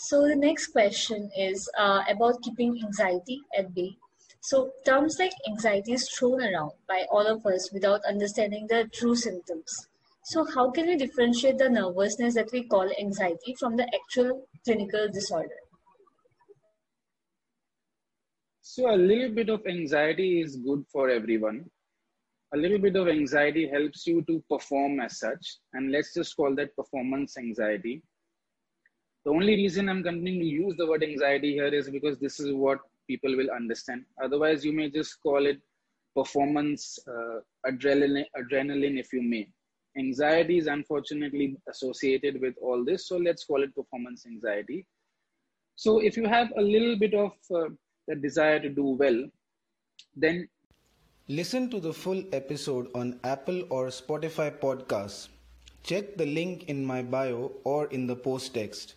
So the next question is uh, about keeping anxiety at bay. So terms like anxiety is thrown around by all of us without understanding the true symptoms. So how can we differentiate the nervousness that we call anxiety from the actual clinical disorder? So a little bit of anxiety is good for everyone. A little bit of anxiety helps you to perform as such. And let's just call that performance anxiety. The only reason I'm continuing to use the word anxiety here is because this is what people will understand. Otherwise, you may just call it performance uh, adrenaline, adrenaline, if you may. Anxiety is unfortunately associated with all this, so let's call it performance anxiety. So, if you have a little bit of uh, the desire to do well, then listen to the full episode on Apple or Spotify podcasts. Check the link in my bio or in the post text.